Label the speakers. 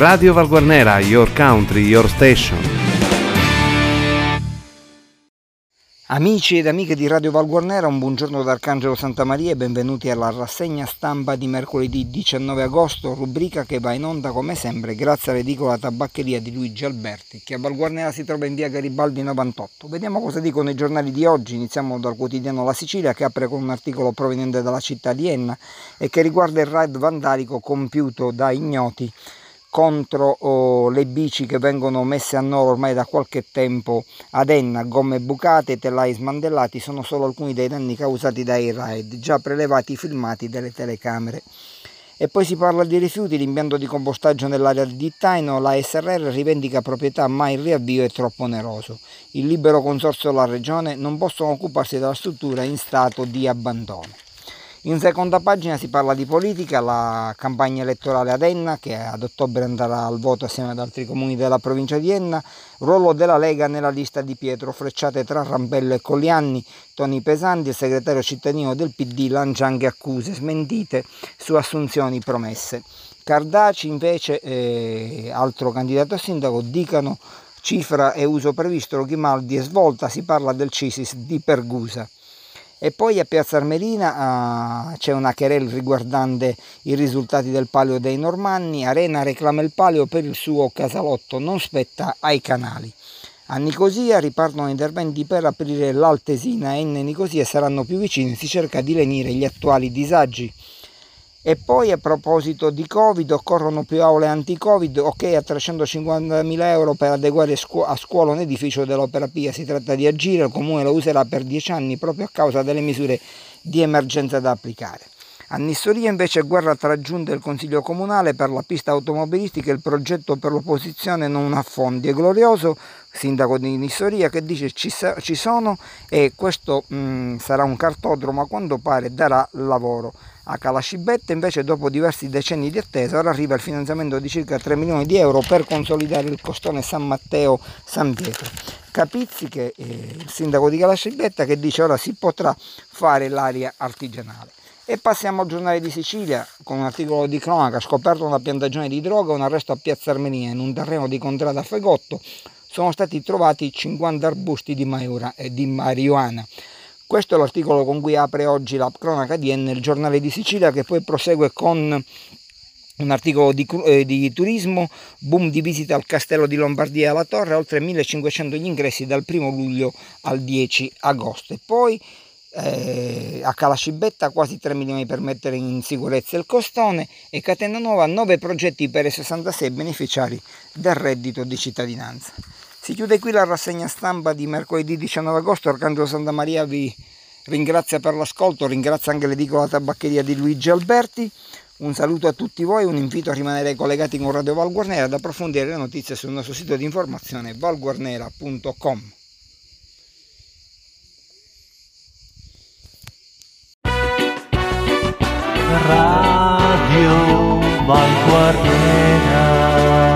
Speaker 1: Radio Valguarnera, your country, your station.
Speaker 2: Amici ed amiche di Radio Valguarnera, un buongiorno da Arcangelo Santa Maria e benvenuti alla rassegna stampa di mercoledì 19 agosto, rubrica che va in onda come sempre grazie all'edicola tabaccheria di Luigi Alberti, che a Valguarnera si trova in via Garibaldi 98. Vediamo cosa dicono i giornali di oggi, iniziamo dal quotidiano La Sicilia che apre con un articolo proveniente dalla città di Enna e che riguarda il raid vandalico compiuto da ignoti contro oh, le bici che vengono messe a noro ormai da qualche tempo ad Enna, gomme bucate, telai smandellati, sono solo alcuni dei danni causati dai raid, già prelevati filmati dalle telecamere. E poi si parla di rifiuti, l'impianto di compostaggio nell'area di Dittaino, la SRR rivendica proprietà ma il riavvio è troppo oneroso. Il libero consorzio e la regione non possono occuparsi della struttura in stato di abbandono. In seconda pagina si parla di politica, la campagna elettorale ad Enna che ad ottobre andrà al voto assieme ad altri comuni della provincia di Enna, ruolo della Lega nella lista di Pietro, frecciate tra Rampello e Collianni, Toni Pesanti, il segretario cittadino del PD lancia anche accuse smentite su assunzioni promesse. Cardaci invece, eh, altro candidato a sindaco, dicano cifra e uso previsto, Grimaldi e svolta, si parla del CISIS di Pergusa. E poi a Piazza Armerina uh, c'è una querel riguardante i risultati del palio dei Normanni. Arena reclama il palio per il suo casalotto, non spetta ai canali. A Nicosia ripartono interventi per aprire l'Altesina e N Nicosia saranno più vicini, si cerca di lenire gli attuali disagi e poi a proposito di Covid, occorrono più aule anti-Covid, ok a 350.000 euro per adeguare a scuola un edificio dell'Opera Pia, si tratta di agire, il Comune lo userà per 10 anni proprio a causa delle misure di emergenza da applicare. A Nissoria invece guerra tra giunta e il Consiglio Comunale per la pista automobilistica il progetto per l'opposizione non ha fondi. È glorioso, sindaco di Nissoria, che dice ci, ci sono e questo mh, mm, sarà un cartodromo a quanto pare darà lavoro. A Calascibette invece dopo diversi decenni di attesa ora arriva il finanziamento di circa 3 milioni di euro per consolidare il costone San Matteo-San Pietro. Capizzi che è il sindaco di Calascibetta che dice ora si potrà fare l'aria artigianale. E passiamo al giornale di Sicilia con un articolo di cronaca, scoperto una piantagione di droga, un arresto a Piazza Armenia in un terreno di contrada a Fegotto, sono stati trovati 50 arbusti di, maiura, eh, di marijuana. Questo è l'articolo con cui apre oggi la cronaca di N, il giornale di Sicilia, che poi prosegue con un articolo di, eh, di, turismo, boom di visita al castello di Lombardia e alla torre, oltre 1500 gli ingressi dal 1 luglio al 10 agosto. E poi eh, a Calascibetta quasi 3 milioni per mettere in sicurezza il costone e Catena Nuova 9 progetti per i 66 beneficiari del reddito di cittadinanza. Si chiude qui la rassegna stampa di mercoledì 19 agosto. Arcangelo Santa Maria vi ringrazia per l'ascolto, ringrazia anche l'edicola tabaccheria di Luigi Alberti. Un saluto a tutti voi, un invito a rimanere collegati con Radio Valguarnera ad approfondire le notizie sul nostro sito di informazione valguarnera.com.
Speaker 3: radio Valguardiera.